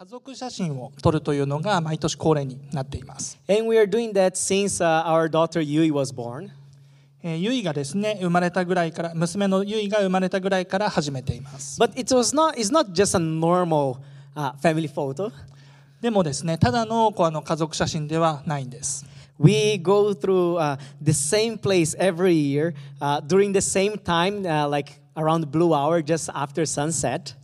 家族写真を撮るというのが毎年恒例になっています。And we are doing that since uh, our daughter Yui was born. えーゆいがですね、生まれたぐらいから、娘のゆいが生まれたぐらいから始めています。But it was not, it's not just a normal uh, family photo. でもですね、ただのこうあの家族写真ではないんです。We go through uh, the same place every year uh, during the same time, uh, like around blue hour, just after sunset.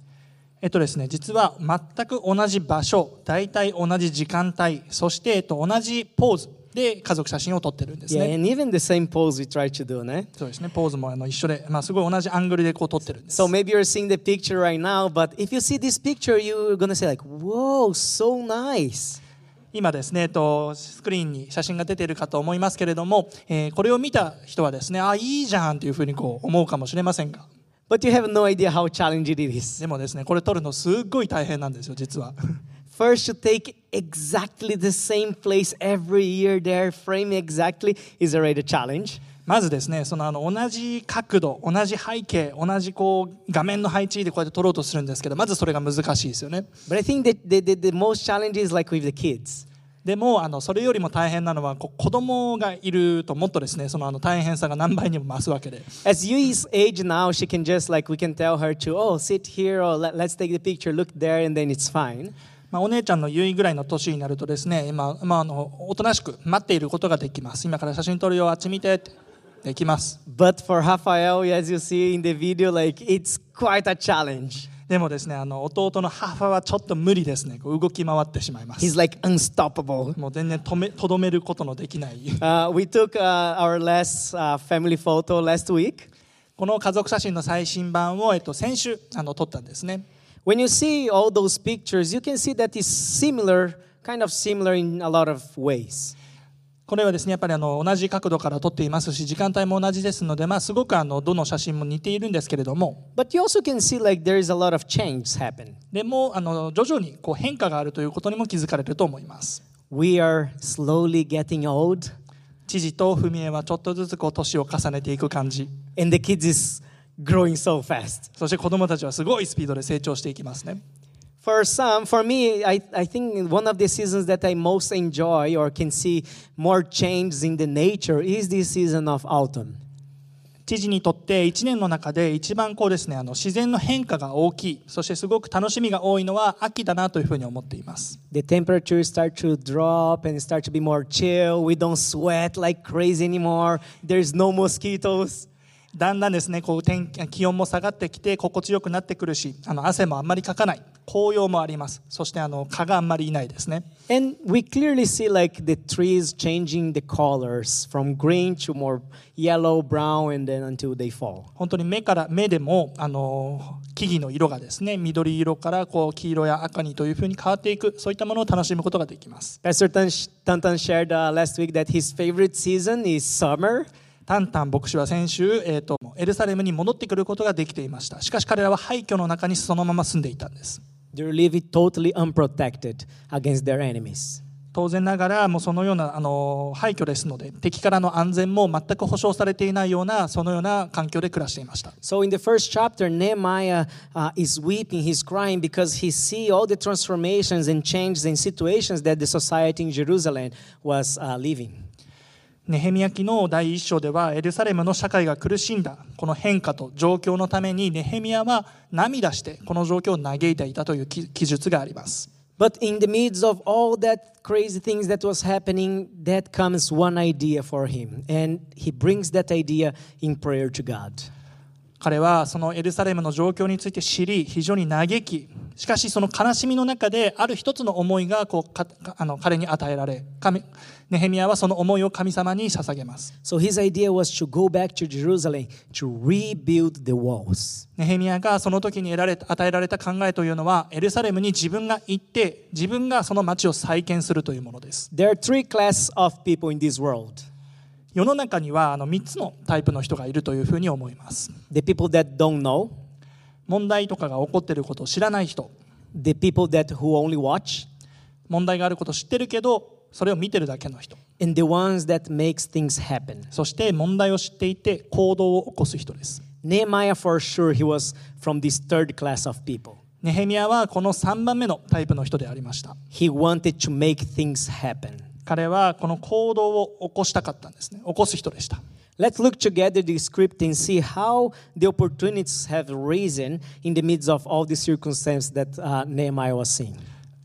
えっとですね、実は全く同じ場所、大体同じ時間帯、そして、えっと、同じポーズで家族写真を撮ってるんです Yeah, ね。and even the same pose we try to do, ne? そうですね、ポーズもあの一緒で、まあ、すごい同じアングルでこう撮ってるんです。So maybe you're seeing the picture right now, but if you see this picture, you're gonna say like, "Whoa, so nice!" 今ですね、えっと、スクリーンに写真が出ているかと思いますけれども、えーこれを見た人はですね、あ、いいじゃんというふうにこう思うかもしれませんが、But you have no idea how challenging it is. でもですね、これ撮るのすっごい大変なんですよ、実は。First, to take exactly the same place every year there, frame exactly, is already a challenge. まずですね、そのあの同じ角度、同じ背景、同じこう画面の配置でこうやって撮ろうとするんですけど、まずそれが難しいですよね。But I think that the, the, the most challenge is like with the kids. でもあのそれよりも大変なのは子供がいるともっとですねそのあの大変さが何倍にも増すわけで As Yui's age now, she can just like, we can tell her to, oh, sit here, or let, let's take the picture, look there, and then it's fine. まあ、お姉ちゃんのゆいぐらいの年になるとですね今、まあ、あのおとなしく待っていることができます今から写真撮るよあっち見てってできます But for Rafael, as you see in the video, like, it's quite a challenge. でもですねあの弟の母はちょっと無理ですね動き回ってしまいます He's like unstoppable. もう全然とめとどめることのできない Uh, we took uh, our last uh, family photo last week. この家族写真の最新版を、えっと、先週あの撮ったんですね When you see all those pictures, you can see that it's similar, kind of similar in a lot of ways. これはですねやっぱりあの同じ角度から撮っていますし時間帯も同じですので、まあ、すごくあのどの写真も似ているんですけれども。But you also can see like there is a lot of change happen. でもあの徐々にこう変化があるということにも気づかれると思います。We are slowly getting old, 父と文江はちょっとずつこう年を重ねていく感じ。And the kids is growing so fast. そして子供たちはすごいスピードで成長していきますね For some, for me, I, I think one of the seasons that I most enjoy or can see more changes in the nature is this season of autumn. 知事にとって1年の中で一番こうですねあの自然の変化が大きいそしてすごく楽しみが多いのは秋だなというふうに思っています The temperature start to drop and start to be more chill. We don't sweat like crazy anymore. There's no mosquitoes. だんだんですねこう天気温も下がってきて心地よくなってくるしあの汗もあんまりかかない紅葉もありますそしてあの蚊があんまりいないですね And we clearly see like the trees changing the colors from green to more yellow, brown, and then until they fall. 本当に目から目でもあの木々の色がですね緑色からこう黄色や赤にというふうに変わっていくそういったものを楽しむことができます Pastor Tan- Tantan shared uh, last week that his favorite season is summer. タンタン牧師は先週、えー、とエルサレムに戻ってくることができていましたしかし彼らは廃墟の中にそのまま住んでいたんです They're living totally unprotected against their enemies. 当然ながらもうそのようなあの廃墟ですので敵からの安全も全く保証されていないようなそのような環境で暮らしていました So in the first chapter, Nehemiah uh, is weeping, he's crying because he see all the transformations and changes and situations that the society in Jerusalem was uh, living. ネヘミヤ記の第一章ではエルサレムの社会が苦しんだこの変化と状況のためにネヘミヤは涙してこの状況を嘆いていたという記述があります But in the midst of all that crazy things that was happening, that comes one idea for him. And he brings that idea in prayer to God. 彼はそのエルサレムの状況について知り非常に嘆きしかしその悲しみの中である一つの思いがこうかあの彼に与えられ神ネヘミヤはその思いを神様に捧げます。So his idea was to go back to Jerusalem to rebuild the walls. ネヘミヤがその時に得られた与えられた考えというのはエルサレムに自分が行って自分がその町を再建するというものです。There are three classes of people in this world 世の中にはあの3つのタイプの人がいるというふうに思います。The people that don't know. 問題とかが起こっていることを知らない人。The people that only watch. 問題があることを知ってるけど、それを見てるだけの人。そして問題を知っていて行動を起こす人です。ネヘミアはこの3番目のタイプの人でありました。彼はこの行動を起こしたかったんですね起こす人でした Let's look together the script and see how the opportunities have risen in the midst of all the circumstances that uh, Nehemiah was seeing.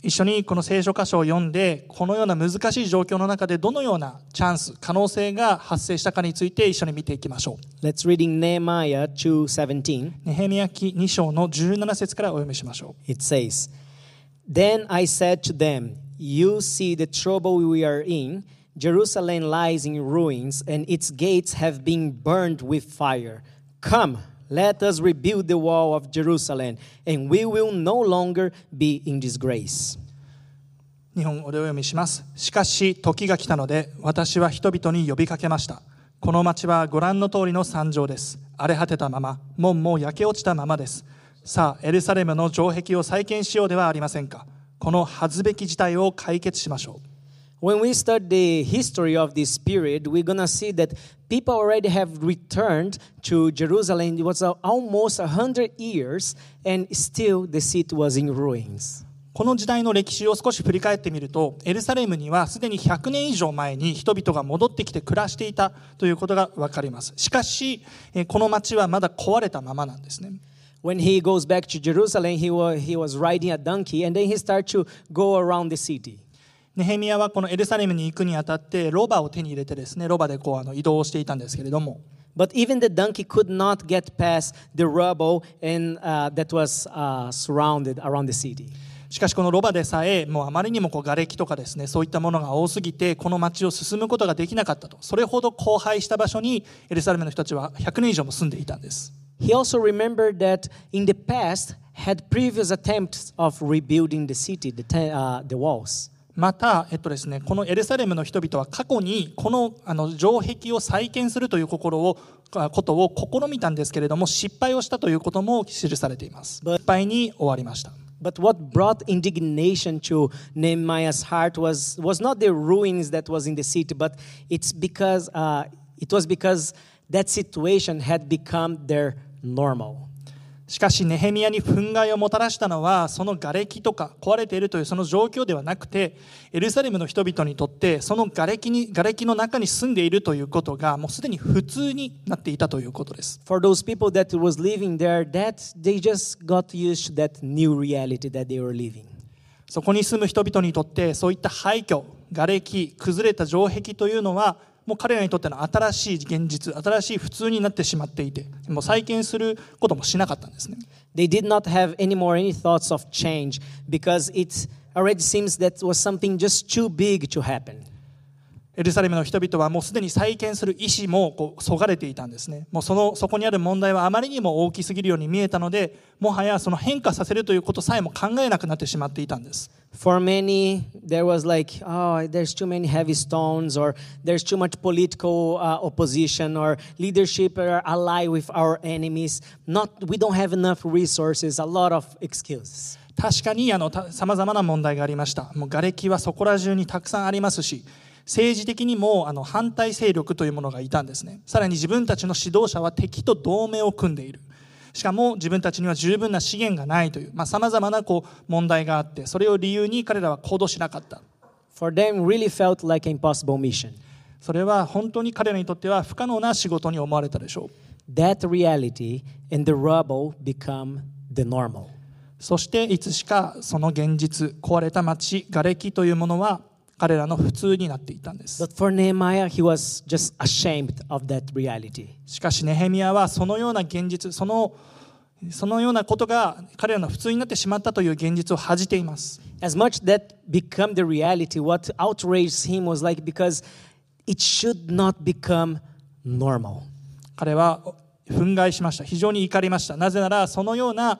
一緒にこの聖書箇所を読んでこのような難しい状況の中でどのようなチャンス可能性が発生したかについて一緒に見ていきましょう Let's read in Nehemiah 2:17. ネヘミヤ記2章の17節からお読みしましょ It says, Then I said to them, You see the trouble we are in. Jerusalem lies in ruins, and its gates have been burned with fire. Come, let us rebuild the wall of Jerusalem, and we will no longer be in disgrace. 日本語でお読みしますしかし時が来たので私は人々に呼びかけましたこの町はご覧の通りの惨状です荒れ果てたまま門も焼け落ちたままですさあエルサレムの城壁を再建しようではありませんかこの恥ずべき事態を解決しましょう When we study the history of this period, we're going to see that people already have returned to Jerusalem. It was uh, almost 100 years, and still the city was in ruins. この時代の歴史を少し振り返ってみるとエルサレムにはすでに100年以上前に人々が戻ってきて暮らしていたということが分かりますしかしえーこの町はまだ壊れたままなんですねネヘミアはこのエルサレムに行くにあたってロバを手に入れてですねロバで移動していたんですけれども。しかしこのロバでさえあまりにもこう瓦礫とかですねそういったものが多すぎてこの街を進むことができなかったと。それほど荒廃した場所にエルサレムの人たちは100年以上も住んでいたんです。He also remembered that in the past had previous attempts of rebuilding the city, the, uh, the walls. また、えっとですね、このエルサレムの人々は過去にこのあの城壁を再建するという心をあことを試みたんですけれども失敗をしたということも記されています失敗に終わりました But what brought indignation to Nehemiah's heart was, was not the ruins that was in the city, but it's because, uh, it was because that situation had become their normal. しかしネヘミヤに憤慨をもたらしたのはその瓦礫とか壊れているというその状況ではなくてエルサレムの人々にとってその瓦礫に瓦礫の中に住んでいるということがもうすでに普通になっていたということです For those people that was living there, that they just got used to that new reality that they were living. そこに住む人々にとってそういった廃墟瓦礫崩れた城壁というのはもう彼らにとっての新しい現実新しい普通になってしまっていてもう再建することもしなかったんですね They did not have any more any thoughts of change because it already seems that was something just too big to happen. エルサレムの人々はもうすでに再建する意思もこうそがれていたんですねもうそのそこにある問題はあまりにも大きすぎるように見えたのでもはやその変化させるということさえも考えなくなってしまっていたんです For many, there was like, oh, there's too many heavy stones, or there's too much political uh, opposition, or leadership are ally with our enemies. Not, we don't have enough resources. A lot of excuses. 確かにさまざまな問題がありましたもう瓦礫はそこら中にたくさんありますし政治的にもあの反対勢力というものがいたんですね。さらに自分たちの指導者は敵と同盟を組んでいる。しかも自分たちには十分な資源がないという。さまざ、まなこう問題があってそれを理由に彼らは行動しなかった。For them, really felt like an impossible mission. それは本当に彼らにとっては不可能な仕事に思われたでしょう。That reality and the rubble become the normal. そしていつしかその現実壊れた町瓦礫というものは彼らの普通になっていたんです But for Nehemiah, he was just ashamed of that reality. しかしネヘミヤはそのような現実そのそのようなことが彼らの普通になってしまったという現実を恥じています As much that become the reality, what outraged him was like because it should not become normal. 彼は憤慨しました非常に怒りましたなぜならそのような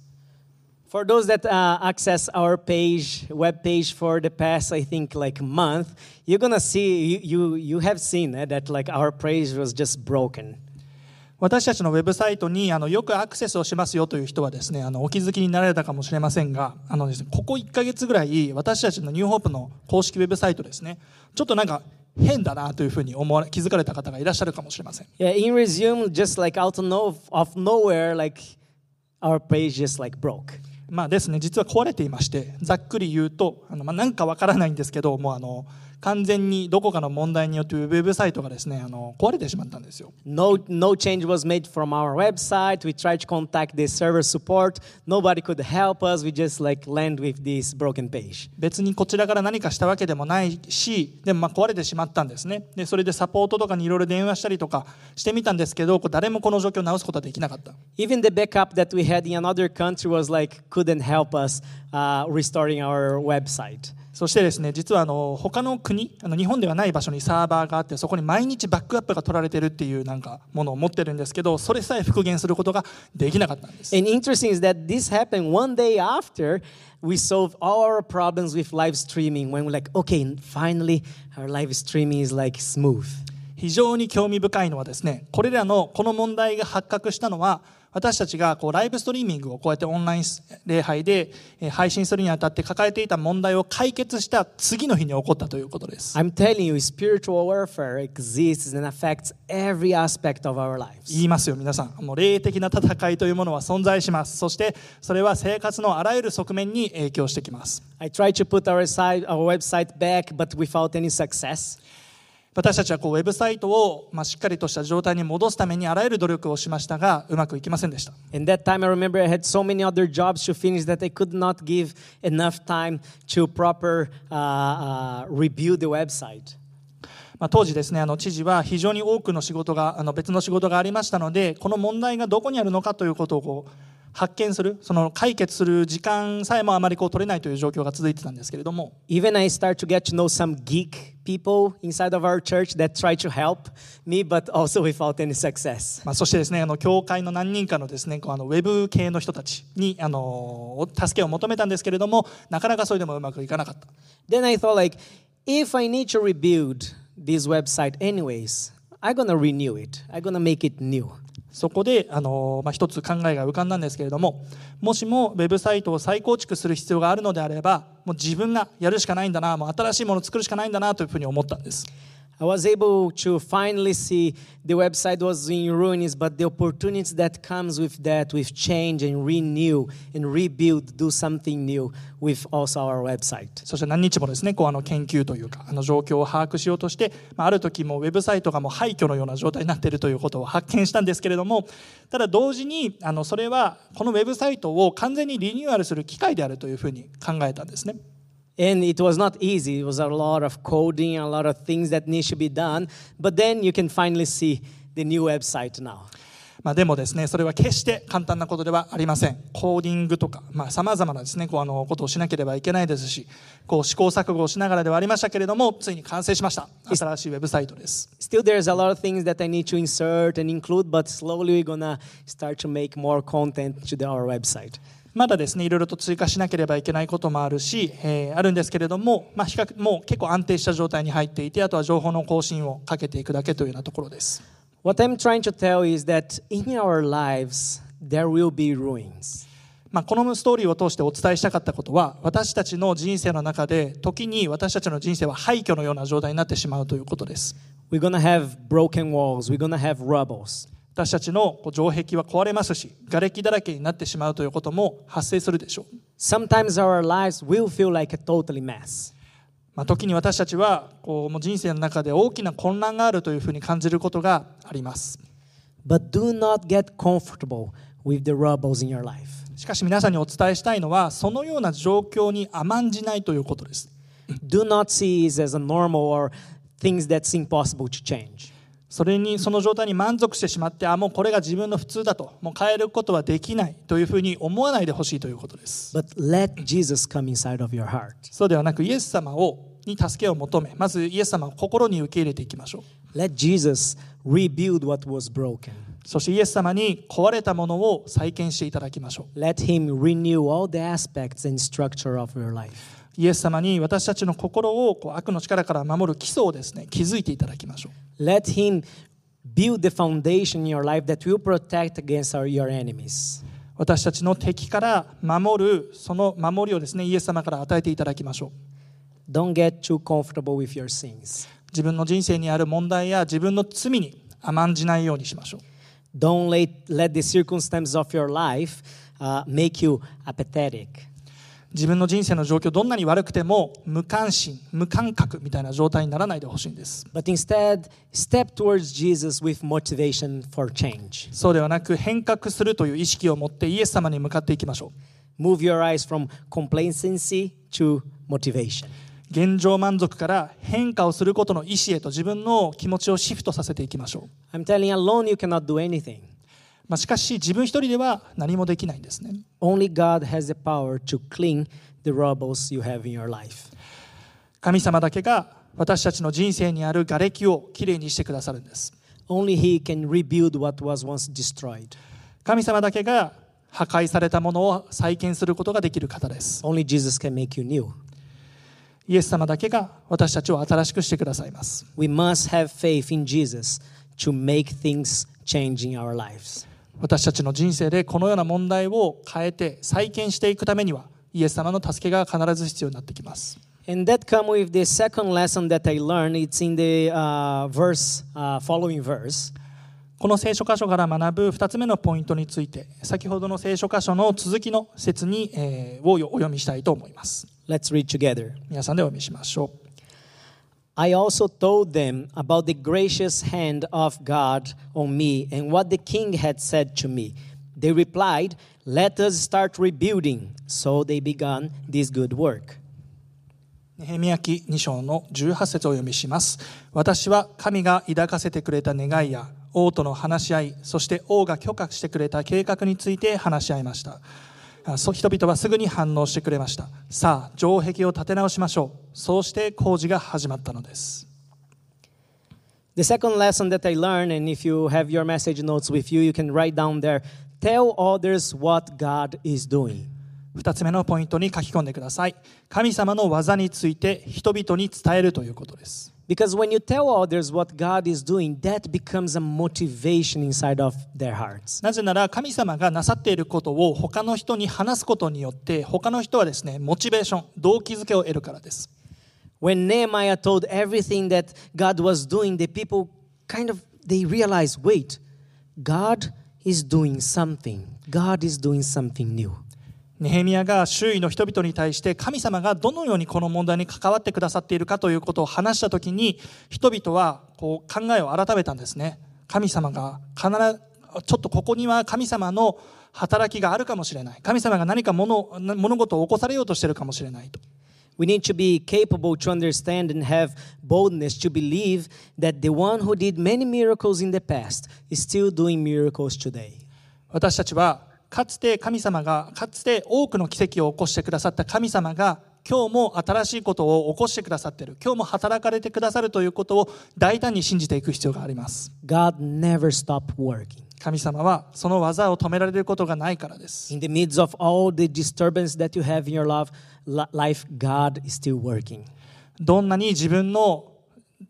For those that uh, access our page, web page for the past, I think, like month, you're gonna see, you, you, you have seen eh, that like our page was just broken. 私たちのウェブサイトにあのよくアクセスをしますよという人はですねあのお気づきになられたかもしれませんがあのです、ね、ここ1ヶ月ぐらい私たちのニューホープの公式ウェブサイトですねちょっとなんか変だなというふうに思わ気づかれた方がいらっしゃるかもしれません。Yeah, in resume, just like out of, of nowhere, like our page just like broke. まあですね実は壊れていましてざっくり言うとあの、まあ、なんかわからないんですけどもうあの完全にどこかの問題によってウェブサイトがですねあの壊れてしまったんですよ。No, no change was made from our website. We tried to contact the server support. Nobody could help us. We just like land with this broken page. 別にこちらから何かしたわけでもないし、でもまあ壊れてしまったんですね。でそれでサポートとかにいろいろ電話したりとかしてみたんですけど、誰もこの状況を直すことはできなかった。Even the backup that we had in another country was like couldn't help us、uh, restoring our website. そしてですね実はあの他の国あの日本ではない場所にサーバーがあってそこに毎日バックアップが取られてるっていうなんかものを持ってるんですけどそれさえ復元することができなかったんです。And interesting is that this happened one day after we solved all our problems with live streaming when we're like, okay, finally our live streaming is like smooth. 非常に興味深いのはですねこれらのこの問題が発覚したのは私たちがこうライブストリーミングをこうやってオンライン礼拝で配信するにあたって抱えていた問題を解決した次の日に起こったということです。I'm telling you, spiritual warfare exists and affects every aspect of our lives. 言いますよ、皆さん。もう霊的な戦いというものは存在します。そしてそれは生活のあらゆる側面に影響してきます。I tried to put our, site, our website back, but without any success. 私たちはこうウェブサイトをまあしっかりとした状態に戻すためにあらゆる努力をしましたがうまくいきませんでした。In that time, I remember I had so many other jobs to finish that I could not give enough time to proper、uh, uh, review the website. まあ、当時ですねあの知事は非常に多くの仕事があの別の仕事がありましたのでこの問題がどこにあるのかということをこう発見するその解決する時間さえもあまりこう取れないという状況が続いてたんですけれども Even I start to get to know some geek people inside of our church that try to help me but also without any success まあそしてですねあの教会の何人かのですねこうあのウェブ系の人たちにあの助けを求めたんですけれどもなかなかそれでもうまくいかなかった Then I thought like if I need to rebuild this website anyways I'm gonna renew it I'm gonna make it new そこであの、まあ、一つ考えが浮かんだんですけれどももしもウェブサイトを再構築する必要があるのであればもう自分がやるしかないんだなもう新しいものを作るしかないんだなというふうに思ったんです。I was able to finally see the website was in ruins, but the opportunities that comes with that, with change and renew and rebuild, do something new with also our website. そして何日もですね、こうあの研究というか、あの状況を把握しようとして、まあ、ある時もウェブサイトがもう廃墟のような状態になっているということを発見したんですけれども、ただ同時にあのそれはこのウェブサイトを完全にリニューアルする機会であるというふうに考えたんですね。And it was not easy. It was a lot of coding, a lot of things that need to be done. But then you can finally see the new website now. まあ、でもですね、それは決して簡単なことではありません。コーディングとか、まあ、様々なですね、こうあのことをしなければいけないですし、こう試行錯誤をしながらではありましたけれども、ついに完成しました。新しいウェブサイトです。Still there's a lot of things that I need to insert and include, but slowly we're gonna start to make more content to our website. まだですねいろいろと追加しなければいけないこともあるし、えー、あるんですけれども、まあ、比較もう結構安定した状態に入っていてあとは情報の更新をかけていくだけというようなところです。What I'm trying to tell is that in our lives there will be ruins. まあ、このストーリーを通してお伝えしたかったことは私たちの人生の中で時に私たちの人生は廃墟のような状態になってしまうということです。We're gonna have broken walls. We're gonna have rubbles. 私たちの城壁は壊れますし、瓦礫だらけになってしまうということも発生するでしょう。Sometimes our lives will feel like a totally mess. まあ、時に私たちはこうもう人生の中で大きな混乱があるというふうに感じることがあります。But do not get comfortable with the rubbles in your life. しかし皆さんにお伝えしたいのはそのような状況に甘んじないということです。Do not see it as a normal or things that's impossible to change. それにその状態に満足してしまってあもうこれが自分の普通だともう変えることはできないというふうに思わないでほしいということです。But let Jesus come inside of your heart. そうではなくイエス様をに助けを求めまずイエス様を心に受け入れていきましょう。Let Jesus rebuild what was broken. そしてイエス様に壊れたものを再建していただきましょう Let Him renew all the aspects and structure of your life. イエス様に私たちの心をこう悪の力から守る基礎をですね築いていただきましょう Let Him build the foundation in your life that will protect against our, your enemies. 私たちの敵から守るその守りをですねイエス様から与えていただきましょう Don't get too comfortable with your sins. 自分の人生にある問題や自分の罪に甘んじないようにしましょう Don't let, let the circumstances of your life uh, make you apathetic. 自分の人生の状況どんなに悪くても無関心無感覚みたいな状態にならないでほしいんです But instead, step towards Jesus with motivation for change. そうではなく変革するという意識を持ってイエス様に向かっていきましょう Move your eyes from complacency to motivation. 現状満足から変化をすることの意思へと自分の気持ちをシフトさせていきましょう I'm telling you, alone you cannot do anything. まあ、しかし自分一人では何もできないんですね Only God has the power to clean the rubbles you have in your life. 神様だけが私たちの人生にある瓦礫をきれいにしてくださるんです Only He can rebuild what was once destroyed. 神様だけが破壊されたものを再建することができる方です Only Jesus can make you new. イエス様だけが私たちを新しくしてくださいます We must have faith in Jesus to make things change in our lives. 私たちの人生でこのような問題を変えて再建していくためにはイエス様の助けが必ず必要になってきます And that come with the second lesson that I learned. It's in the uh, verse, uh, following verse. この聖書箇所から学ぶ2つ目のポイントについて先ほどの聖書箇所の続きの説に、えーをお読みしたいと思います Let's read together. 皆さんでお読みしましょう I also told them about the gracious hand of God on me and what the king had said to me. They replied, Let us start rebuilding. So they began this good work. ネヘミヤ記2章の18節をお読みします私は神が抱かせてくれた願いや王との話し合いそして王が許可してくれた計画について話し合いました人々はすぐに反応してくれましたさあ城壁を立て直しましょうそうして工事が始まったのです The second lesson that I learned, and if you have your message notes with you, you can write down there tell others what God is doing. 2つ目のポイントに書き込んでください神様の技について人々に伝えるということです Because when you tell others what God is doing, that becomes a motivation inside of their hearts. なぜなら神様がなさっていることを他の人に話すことによって他の人はですねモチベーション動機づけを得るからです When Nehemiah told everything that God was doing, the people kind of they realized, wait, God is doing something. God is doing something new. ネヘミヤが周囲の人々に対して神様がどのようにこの問題に関わってくださっているかということを話した時に人々はこう考えを改めたんですね。神様が必ずちょっとここには神様の働きがあるかもしれない。神様が何か物物事を起こされようとしているかもしれないと。We need to be capable to understand and have boldness to believe that the one who did many miracles in the past is still doing miracles today. 私たちはかつて神様がかつて多くの奇跡を起こしてくださった神様が今日も新しいことを起こしてくださっている今日も働かれてくださるということを大胆に信じていく必要があります God never stopped working. 神様はその技を止められることがないからです In the midst of all the disturbance that you have in your love, li- life, God is still working. どんなに自分の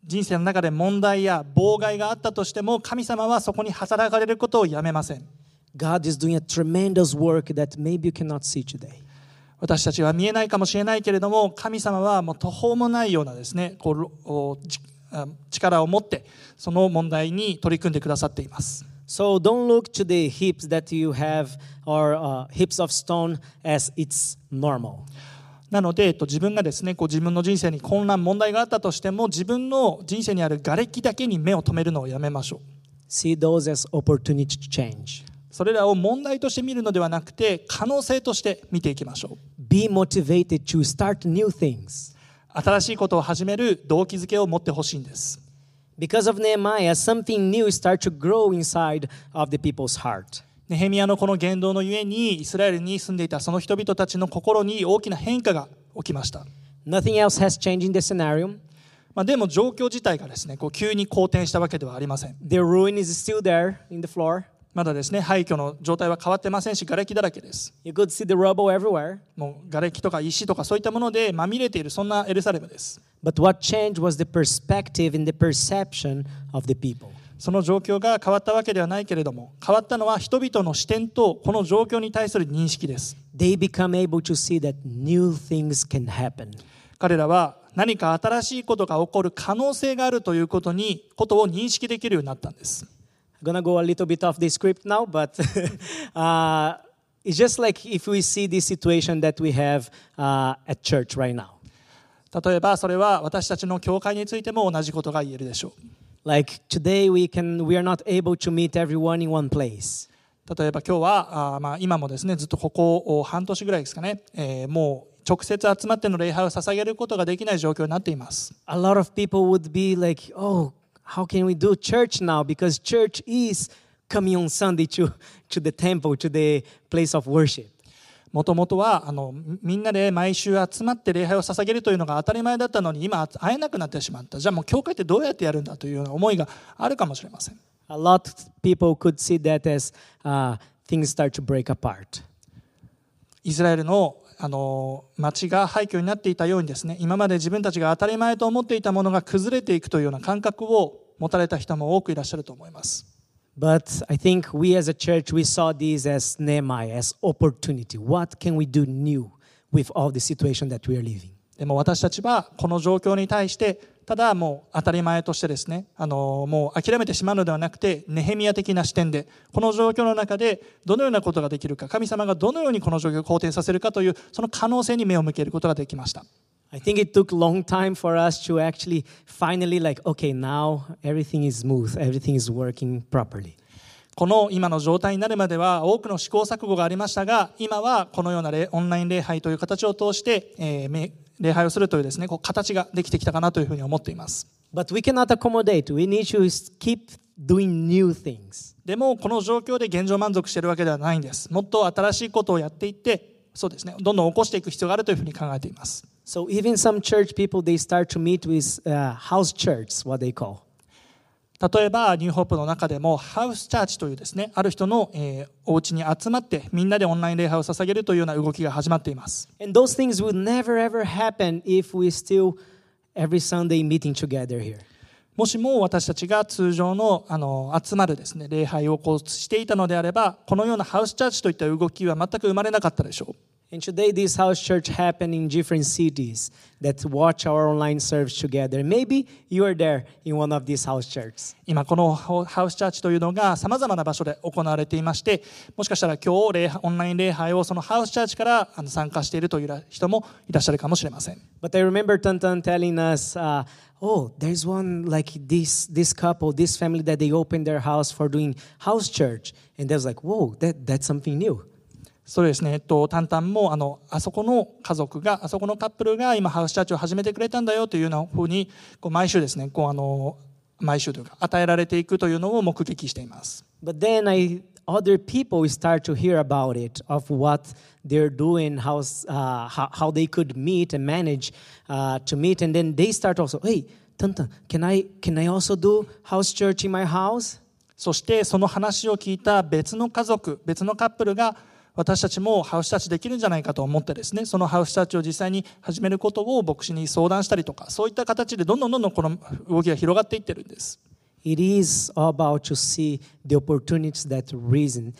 人生の中で問題や妨害があったとしても神様はそこに働かれることをやめません God is doing a tremendous work that maybe you cannot see today. 私たちは見えないかもしれないけれども神様はもう途方もないようなですねこう力を持ってその問題に取り組んでくださっています So don't look to the hips that you have or uh, hips of stone as it's normal. なので、えっと、自分がですねこう自分の人生に混乱問題があったとしても自分の人生にある瓦礫だけに目を留めるのをやめましょう See those as opportunity to change. それらを問題として見るのではなくて可能性として見ていきましょう Be motivated to start new things. 新しいことを始める動機づけを持ってほしいんです Because of Nehemiah, something new started to grow inside of the people's heart. ネヘミヤのこの言動のゆえにイスラエルに住んでいたその人々たちの心に大きな変化が起きました Nothing else has changed in the scenario. まあ、でも状況自体がですねこう急に好転したわけではありません The ruin is still there in the floor. まだですね廃墟の状態は変わってませんし瓦礫だらけです You could see the rubble everywhere. もう瓦礫とか石とかそういったものでまみれているそんなエルサレムです But what changed was the perspective and the perception of the people. その状況が変わったわけではないけれども変わったのは人々の視点とこの状況に対する認識です They become able to see that new things can happen. 彼らは何か新しいことが起こる可能性があるということにことを認識できるようになったんです gonna go a little bit off the script now, but uh, it's just like if we see this situation that we have uh, at church right now. 例えばそれは私たちの教会についても同じことが言えるでしょう Like today, we can we are not able to meet everyone in one place. 例えば今日はあーまあ今もですねずっとここお半年ぐらいですかね、えーもう直接集まっての礼拝を捧げることができない状況になっています A lot of people would be like, "Oh, how can we do church now? Because church is coming on Sunday to to the temple, to the place of worship." もともとはあのみんなで毎週集まって礼拝を捧げるというのが当たり前だったのに今会えなくなってしまったじゃあもう教会ってどうやってやるんだというような思いがあるかもしれません A lot of people could see that as uh, things start to break apart. イスラエルのあの町が廃墟になっていたようにですね今まで自分たちが当たり前と思っていたものが崩れていくというような感覚を持たれた人も多くいらっしゃると思います But I think we as a church, we saw this as Nehemiah, as opportunity. What can we do new with all the situation that we are living? でも私たちはこの状況に対してただもう当たり前としてですねあのもう諦めてしまうのではなくてネヘミヤ的な視点でこの状況の中でどのようなことができるか神様がどのようにこの状況を好転させるかというその可能性に目を向けることができました I think it took a long time for us to actually finally like, okay, now everything is smooth, everything is working properly. この今の状態になるまでは多くの試行錯誤がありましたが今はこのような礼オンライン礼拝という形を通して、えーめ礼拝をするというですねこう形ができてきたかなというふうに思っています But we cannot accommodate. We need to keep doing new things. でもこの状況で現状満足しているわけではないんですもっと新しいことをやっていってそうですねどんどん起こしていく必要があるというふうに考えています So even some church people, they start to meet with uh, house church, what they call. 例えばニューホープの中でもハウスチャーチというですねある人の、えーお家に集まってみんなでオンライン礼拝を捧げるというような動きが始まっています And those things would never ever happen if we still every Sunday meeting together here. もしも私たちが通常のあの集まるですね礼拝をこうしていたのであればこのようなハウスチャーチといった動きは全く生まれなかったでしょう And today, this house church happen in different cities that watch our online service together. Maybe you are there in one of these house churches. 今このハウスチャーチというのがさまざまな場所で行われていましてもしかしたら今日礼拝オンライン礼拝をそのハウスチャーチからあの参加しているという人もいらっしゃるかもしれません But I remember Tantan telling us, uh, "Oh, there's one like this this couple, this family that they opened their house for doing house church," and they was like, "Whoa, that that's something new." そうですね、えっと、タンタンもあのあそこの家族があそこのカップルが今ハウスチャーチを始めてくれたんだよというようなふうにこう毎週ですねこうあの毎週というか与えられていくというのを目撃しています But then I other people start to hear about it of what they're doing, how uh, how, how they could meet and manage uh, to meet, and then they start also, "Hey, Tantan, can I can I also do house church in my house?" そしてその話を聞いた別の家族別のカップルが私たちもハウスチャーチできるんじゃないかと思ってですねそのハウスチャーチを実際に始めることを牧師に相談したりとかそういった形でどんどんどんどんこの動きが広がっていってるんです It is about to see the opportunities that risen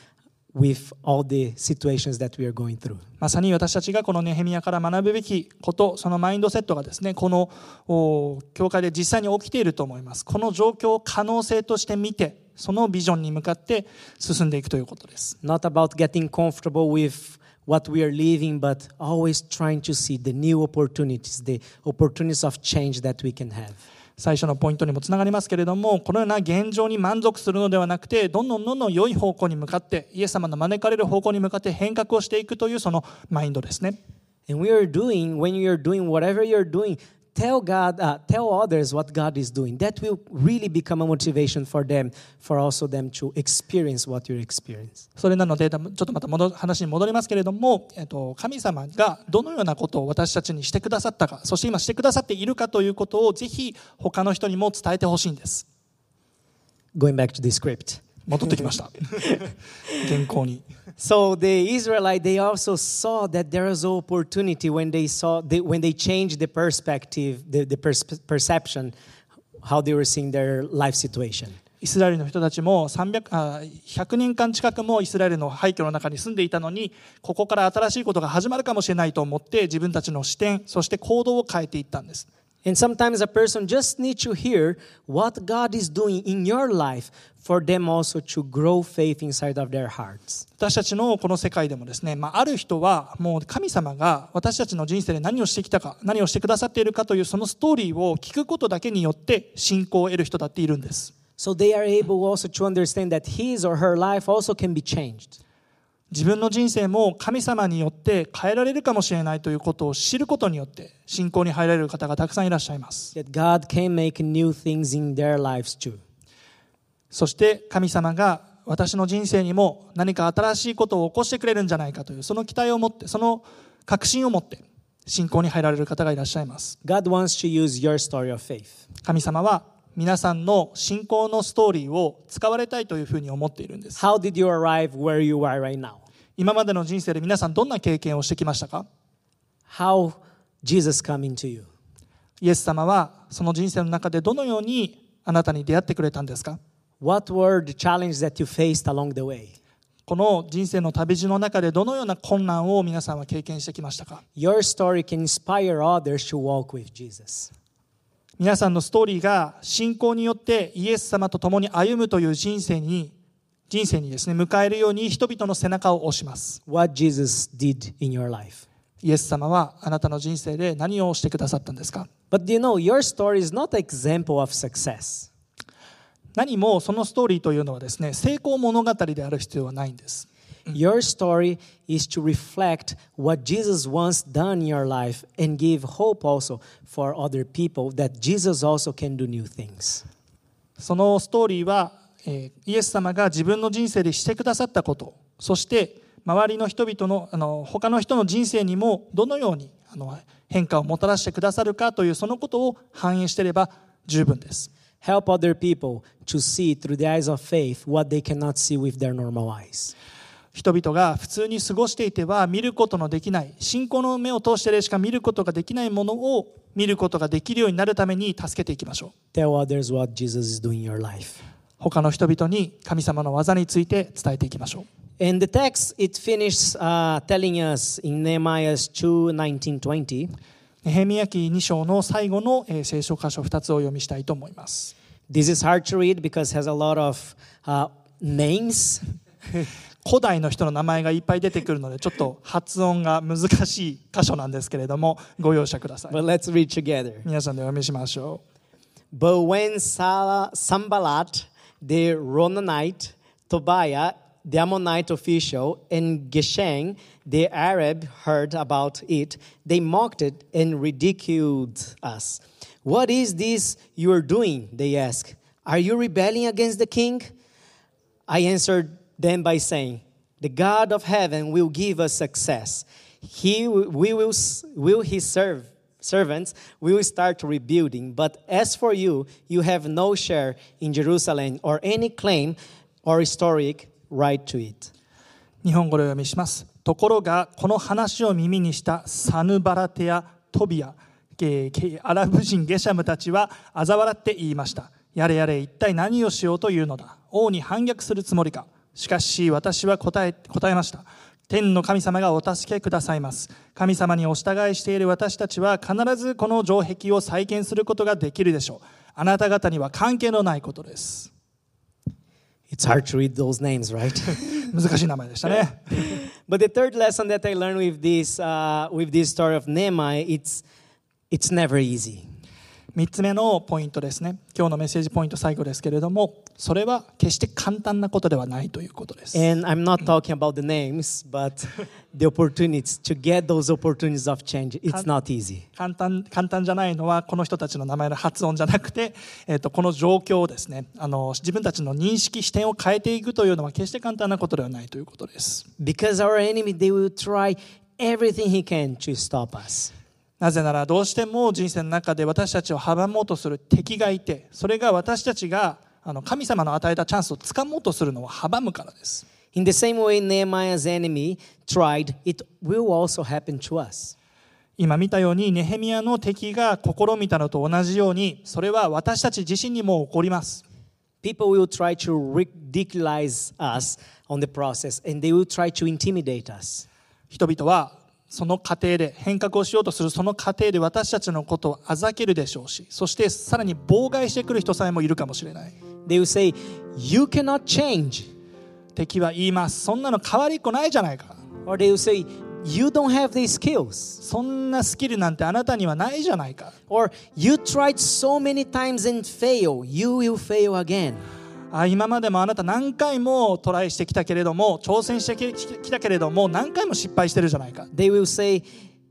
with all the situations that we are going through. まさに私たちがこのネヘミヤから学ぶべきことそのマインドセットがですねこのお教会で実際に起きていると思いますこの状況を可能性として見てそのビジョンに向かって進んでいくということです Not about getting comfortable with what we are living, but always trying to see the new opportunities, the opportunities of change that we can have. 最初のポイントにもつながりますけれどもこのような現状に満足するのではなくてどんどんどんどん良い方向に向かってイエス様の招かれる方向に向かって変革をしていくというそのマインドですね And we are doing, when you are doing whatever you're doing, tell God, uh, tell others what God is doing. That will really become a motivation for them, for also them to experience what you experience. それなのでちょっとまた戻話に戻りますけれども、えっと、神様がどのようなことを私たちにしてくださったかそして今してくださっているかということをぜひ他の人にも伝えてほしいんです Going back to the script. 戻ってきました原稿に So the Israelite, they also saw that there was opportunity when they saw, they, when they changed the perspective, the, the pers- perception, how they were seeing their life situation. イスラエルの人たちも300あ100年間近くもイスラエルの廃墟の中に住んでいたのにここから新しいことが始まるかもしれないと思って自分たちの視点そして行動を変えていったんです And sometimes a person just needs to hear what God is doing in your life for them also to grow faith inside of their hearts. 私たちのこの世界でもですね、まあ、ある人はもう神様が私たちの人生で何をしてきたか何をしてくださっているかというそのストーリーを聞くことだけによって信仰を得る人だっているんです So they are able also to understand that his or her life also can be changed. 自分の人生も神様によって変えられるかもしれないということを知ることによって信仰に入られる方がたくさんいらっしゃいます That God can make new things in their lives too. そして神様が私の人生にも何か新しいことを起こしてくれるんじゃないかというその期待を持ってその確信を持って信仰に入られる方がいらっしゃいます God wants to use your story of faith. 神様は皆さんの信仰のストーリーを使われたいというふうに思っているんです。今までの人生で皆さんどんな経験をしてきましたか？イエス様はその人生の中でどのようにあなたに出会ってくれたんですか？この人生の旅路の中でどのような困難を皆さんは経験してきましたか？皆さんのストーリーが信仰によってイエス様と共に歩むという人生に人生にですね迎えるように人々の背中を押します What Jesus did in your life. イエス様はあなたの人生で何をしてくださったんですか？But do you know, your story is not an example of success. 何もそのストーリーというのはですね成功物語である必要はないんです Your story is to reflect what Jesus once done in your life and give hope also for other people that Jesus also can do new things. そのストーリーは、えーイエス様が自分の人生でしてくださったことそして周りの人々のあの他の人の人生にもどのようにあの変化をもたらしてくださるかというそのことを反映していれば十分です Help other people to see through the eyes of faith what they cannot see with their normal eyes. 人々が普通に過ごしていては見ることのできない信仰の目を通してでしか見ることができないものを見ることができるようになるために助けていきましょう。他の人々に神様の技について伝えていきましょう。ヘミヤキ二章の最後の聖書箇所、二、2つを読みしたいと思います。古代の人の名前がいっぱい出てくるのでちょっと発音が難しい箇所なんですけれどもご容赦ください But let's read together. 皆さんでお読みしましょ But when Sala, Sambalat, the Ronanite, Tobiah, the Ammonite official, and Geshem, the Arab, heard about it, they mocked it and ridiculed us. What is this you are doing? They asked. Are you rebelling against the king? I answered them by saying, The God of heaven will give us success. He we will, will his serve, servants will start rebuilding. But as for you, you have no share in Jerusalem or any claim or historic right to it. 日本語でお読みしますところがこの話を耳にしたサヌバラテやトビアアラブ人ゲシャムたちは嘲笑って言いましたやれやれ一体何をしようというのだ王に反逆するつもりかしかし私は答え答えました天の神様がお助けくださいます神様にお従いしている私たちは必ずこの城壁を再建することができるでしょうあなた方には関係のないことです It's hard to read those names, right? 難しい名前でしたね but the third lesson that I learned with this, uh, with this story of Nehemiah, it's, it's never easy. 3つ目のポイントですね今日のメッセージポイント最後ですけれどもそれは決して簡単なことではないということです And I'm not talking about the names, but the opportunities to get those opportunities of change. It's not easy. 簡単簡単じゃないのはこの人たちの名前の発音じゃなくて、えー、とこの状況をですねあの自分たちの認識視点を変えていくというのは決して簡単なことではないということです Because our enemy, they will try everything he can to stop us. なぜならどうしても人生の中で私たちを阻もうとする敵がいて、それが私たちがあの神様の与えたチャンスをつかもうとするのを阻むからです。In the same way Nehemiah's enemy tried, it will also happen to us. 今見たようにネヘミヤの敵が試みたのと同じようにそれは私たち自身にも起こります。人々はその過程で変革をしようとするその過程で私たちのことをあざけるでしょうしそしてさらに妨害してくる人さえもいるかもしれない They will say, You cannot change. 敵は言いますそんなの変わりっこないじゃないか Or they will say, You don't have the skills. そんなスキルなんてあなたにはないじゃないか Or you tried so many times and fail. You will fail again. あ今までもあなた何回もトライしてきたけれども挑戦してきたけれども何回も失敗してるじゃないか They will say,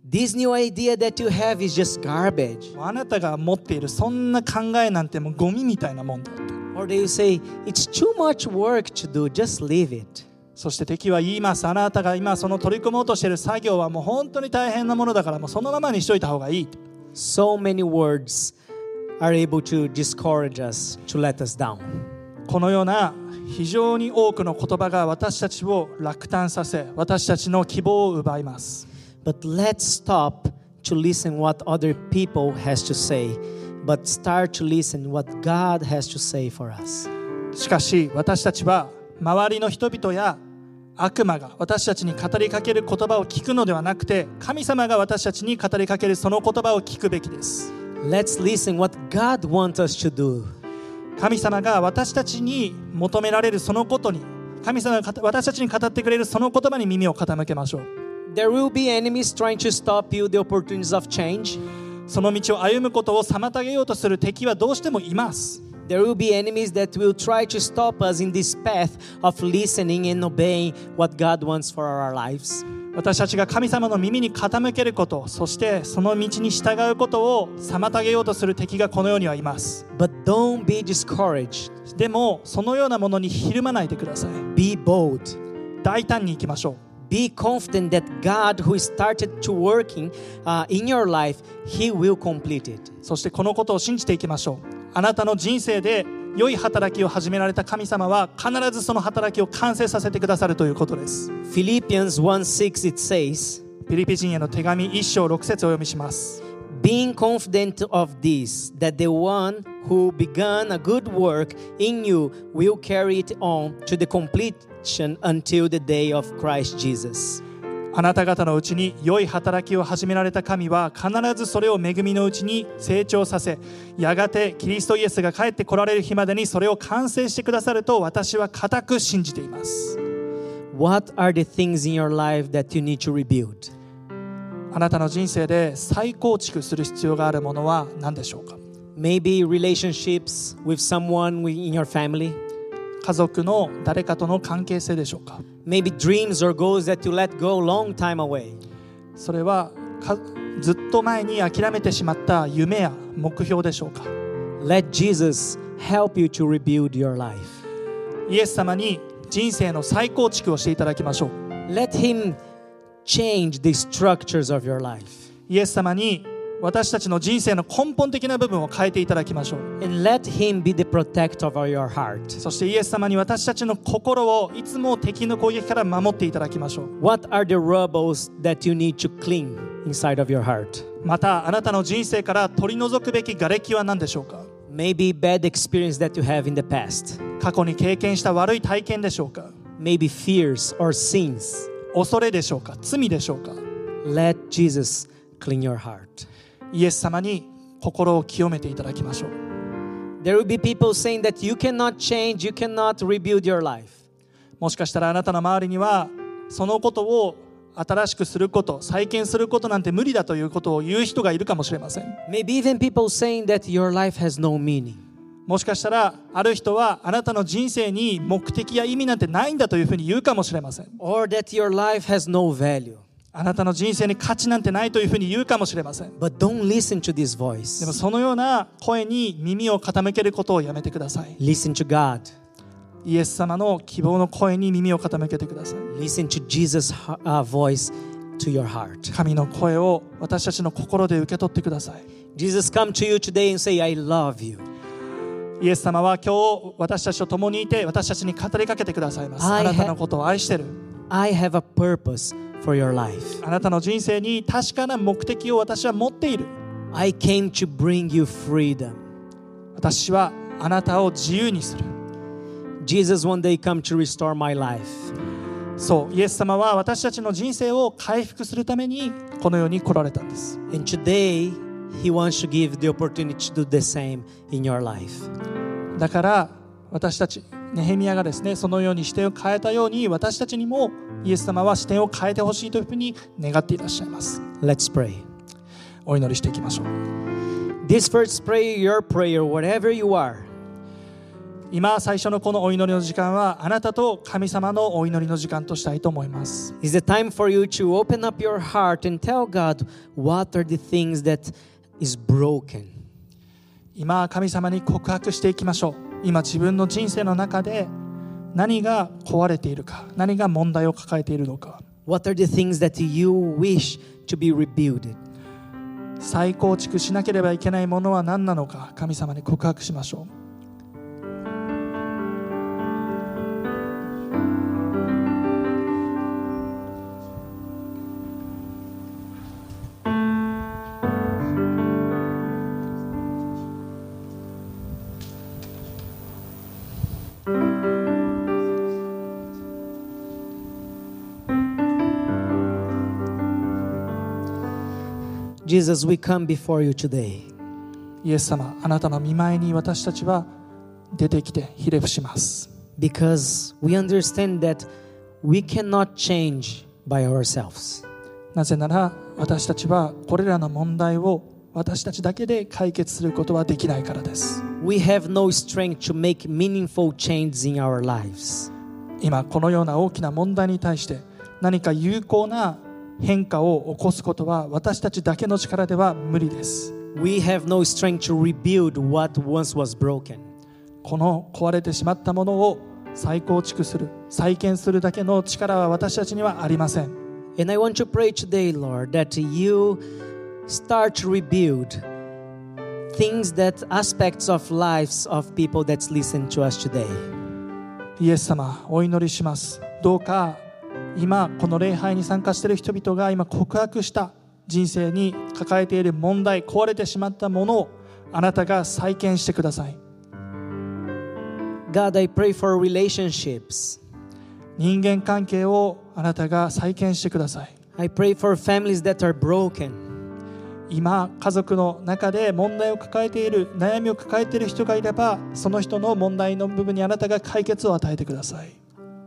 This new idea that you have is just garbage. あなたが持っているそんな考えなんてもうゴミみたいなもんだと Or they will say, It's too much work to do. Just leave it. そして敵は言いますあなたが今その取り組もうとしている作業はもう本当に大変なものだからもうそのままにしといた方がいい So many words are able to discourage us, to let us down. このような非常に多くの言葉が私たちを落胆させ私たちの希望を奪います But let's stop to listen what other people has to say, but start to listen what God has to say for us. しかし私たちは周りの人々や悪魔が私たちに語りかける言葉を聞くのではなくて神様が私たちに語りかけるその言葉を聞くべきです Let's listen what God wants us to do. 神様が私たちに求められるそのことに神様が私たちに語ってくれるその言葉に耳を傾けましょう There will be enemies trying to stop you the opportunities of change. その道を歩むことを妨げようとする敵はどうしてもいます There will be enemies that will try to stop us in this path of listening and obeying what God wants for our lives. 私たちが神様の耳に傾けることそしてその道に従うことを妨げようとする敵がこの世にはいます But don't be discouraged. でもそのようなものにひるまないでください Be bold. 大胆に行きましょう Be confident that God, who started to working uh, in your life, He will complete it. そしてこのことを信じていきましょうあなたの人生で良い働きを始められた神様は必ずその働きを完成させてくださるということです Philippians 1 6 it says, フィリピ人への手紙1章6節をお読みします Being confident of this, that the one who began a good work in you will carry it on to the completion until the day of Christ Jesus. あなた方のうちに良い働きを始められた神は必ずそれを恵みのうちに成長させやがてキリストイエスが帰ってこられる日までにそれを完成してくださると私は固く信じています What are the things in your life that you need to rebuild? あなたの人生で再構築する必要があるものは何でしょうか？Maybe relationships with someone in your family? 家族の誰かとの関係性でしょうか Maybe dreams or goals that you let go long time away. それはかずっと前に諦めてしまった夢や目標でしょうか Let Jesus help you to rebuild your life. イエス様に人生の再構築をしていただきましょう Let Him change the structures of your life. イエス様に私たちの人生の根本的な部分を変えていただきましょう。そしてイエス様に私たちの心をいつも敵の攻撃から守っていただきましょう。またあなたの人生から取り除くべき瓦礫は何でしょうか？Maybe bad experience that you have in the past. 過去に経験した悪い体験でしょうか？Maybe fears or sins. 恐れでしょうか？罪でしょうか？Let Jesus clean your heart. イエス様に心を清めていただきましょう There will be people saying that you cannot change, you cannot rebuild your life. もしかしたらあなたの周りにはそのことを新しくすること再建することなんて無理だということを言う人がいるかもしれません Maybe even people saying that your life has no meaning. もしかしたらある人はあなたの人生に目的や意味なんてないんだというふうに言うかもしれません Or that your life has no value. あなたの人生に価値なんてないというふうに言うかもしれません But don't listen to this でも voice. そのような声に耳を傾けることをやめてください Listen to God. イエス様の希望の声に耳を傾けてください Listen to Jesus' uh, voice to your heart. 神の声を私たちの心で受け取ってください Jesus come to you today and say, I love you. イエス様は今日私たちと共にいて私たちに語りかけてくださいますあなたのことを愛してる I have a purpose for your life. あなたの人生に確かな目的を私は持っている I came to bring you freedom. 私はあなたを自由にする Jesus one day come to restore my life. そうイエス様は私たちの人生を回復するためにこの世に来られたんです And today, He wants to give the opportunity to do the same in your life. だから私たちネヘミヤがですねそのように視点を変えたように私たちにもイエス様は視点を変えてほしいというふうに願っていらっしゃいます。Let's pray. お祈りしていきましょう。This first prayer, your prayer, whatever you are, 今最初のこのお祈りの時間はあなたと神様のお祈りの時間としたいと思います。Is the time for you to open up your heart and tell God what are the things that is broken? 今神様に告白していきましょう今自分の人生の中で何が壊れているか何が問題を抱えているのか What are the things that you wish to be rebuilt? 再構築しなければいけないものは何なのか神様に告白しましょう Jesus, we come before you today イエス様あなたの見舞いに私たちは出てきてひれ伏します because we understand that we cannot change by ourselves. なぜなら私たちはこれらの問題を私たちだけで解決することはできないからです We have no strength to make meaningful changes in our lives. 今このような大きな問題に対して何か有効な変化を起こすことは私たちだけの力では無理です We have no strength to rebuild what once was broken. この壊れてしまったものを再構築する再建するだけの力は私たちにはありません And I want to pray today, Lord, that you start to rebuild things that aspects of lives of people that's listening to us today. イエス様お祈りしますどうか今この礼拝に参加している人々が今告白した人生に抱えている問題壊れてしまったものをあなたが再建してください God, I pray for relationships. 人間関係をあなたが再建してください I pray for families that are broken. 今家族の中で問題を抱えている悩みを抱えている人がいればその人の問題の部分にあなたが解決を与えてください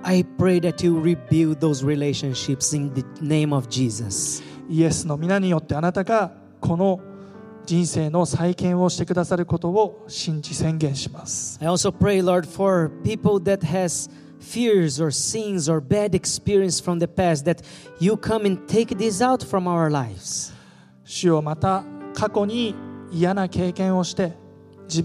I pray that you rebuild those relationships in the name of Jesus. イエスの皆によってあなたがこの人生の再建をしてくださることを信じ宣言します I also pray, Lord, for people that has fears or sins or bad experience from the past that you come and take this out from our lives. 主をまた過去に嫌な経験をして自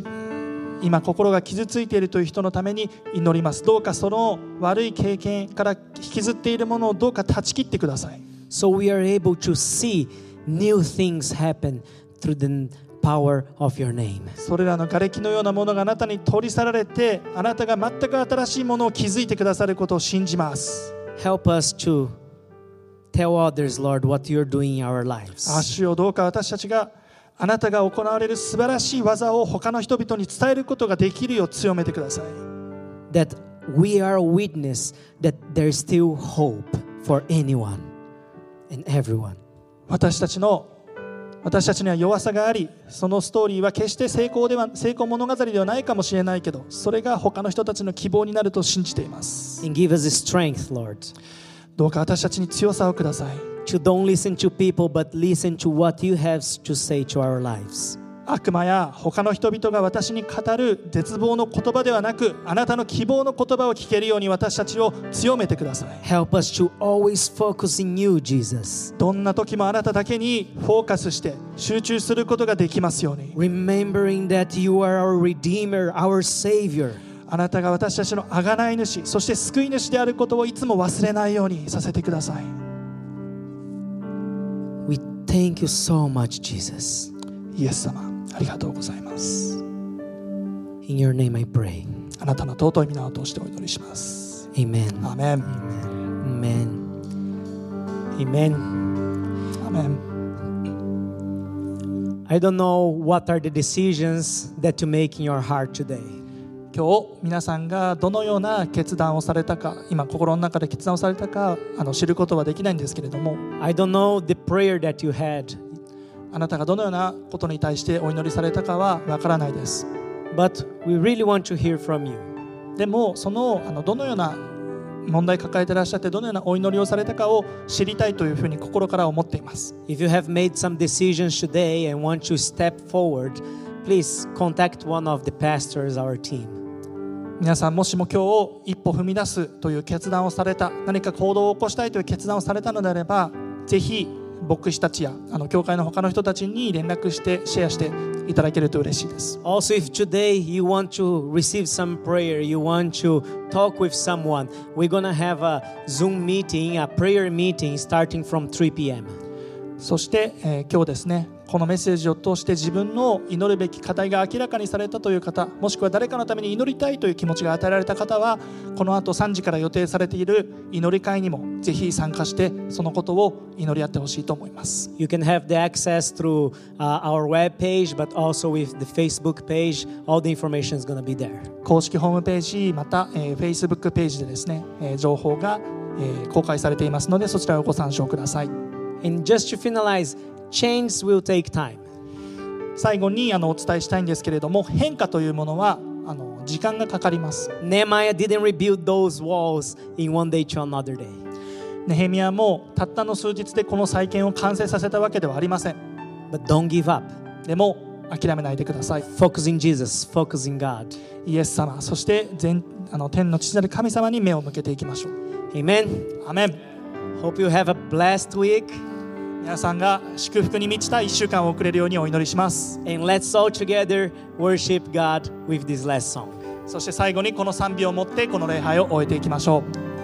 今心が傷ついているという人のために祈りますどうかその悪い経験から引きずっているものをどうか断ち切ってください So we are able to see new things happen through the power of your name. それらの瓦礫のようなものがあなたに取り去られてあなたが全く新しいものを築いてくださることを信じます Help us to tell others, Lord, what you're doing in our あ lives. 主よどうか私たちがあなたが行われる素晴らしい技を他の人々に伝えることができるよう強めてください。That we are a witness that there's still hope for anyone and everyone. 私たちの私たちには弱さがありそのストーリーは決して成功では成功物語ではないかもしれないけどそれが他の人たちの希望になると信じています。And give us strength, Lord, どうか私たちに強さをください to don't listen to people, but listen to what you have to say to our lives. 悪魔や他の人々が私に語る絶望の言葉ではなくあなたの希望の言葉を聞けるように私たちを強めてください Help us to always focus in you, Jesus. どんな時もあなただけにフォーカスして集中することができますように Remembering that you are our Redeemer, our Savior. あなたが私たちの贖い主そして救い主であることをいつも忘れないようにさせてください thank you so much, Jesus. イエス様ありがとうございます In your name I pray. あなたの尊い皆を通してお祈りします Amen. アーメン Amen. Amen. アーメン I don't know what are the decisions that you make in your heart today. 今日皆さんがどのような決断をされたか今心の中で決断をされたかあの知ることはできないんですけれども I don't know the prayer that you had, あなたがどのようなことに対してお祈りされたかはわからないです but we really want to hear from you. でもそのあのどのような問題抱えてらっしゃってどのようなお祈りをされたかを知りたいというふうに心から思っています If you have made some decisions today and want to step forward, please contact one of the pastors, our team. 皆さんもしも今日を一歩踏み出すという決断をされた何か行動を起こしたいという決断をされたのであればぜひ牧師たちやあの教会の他の人たちに連絡してシェアしていただけると嬉しいです Also, if today you want to receive some prayer, you want to talk with someone, we're going to have a Zoom meeting, a prayer meeting starting from 3 p.m. そして、えー今日ですねこのメッセージを通して自分の祈るべき課題が明らかにされたという方もしくは誰かのために祈りたいという気持ちが与えられた方はこの後3時から予定されている祈り会にもぜひ参加してそのことを祈り合ってほしいと思います You can have the access through uh, our web page, but also with the Facebook page. All the information is going to be there. 公式ホームページまた、えー Facebook ページでですね、えー情報が、えー公開されていますのでそちらをご参照ください最後にあのお伝えしたいんですけれども、変化というものはあの時間がかかります。ネヘミヤもたったの数日でこの再建を完成させたわけではありません。でも諦めないでください。イエス様、そして全あの天の父なる神様に目を向けていきましょう。Amen. Hope you have a blessed week. 皆さんが祝福に満ちた1週間を送れるようにお祈りします And let's all together worship God with this last song. そして最後にこの賛美を持ってこの礼拝を終えていきましょう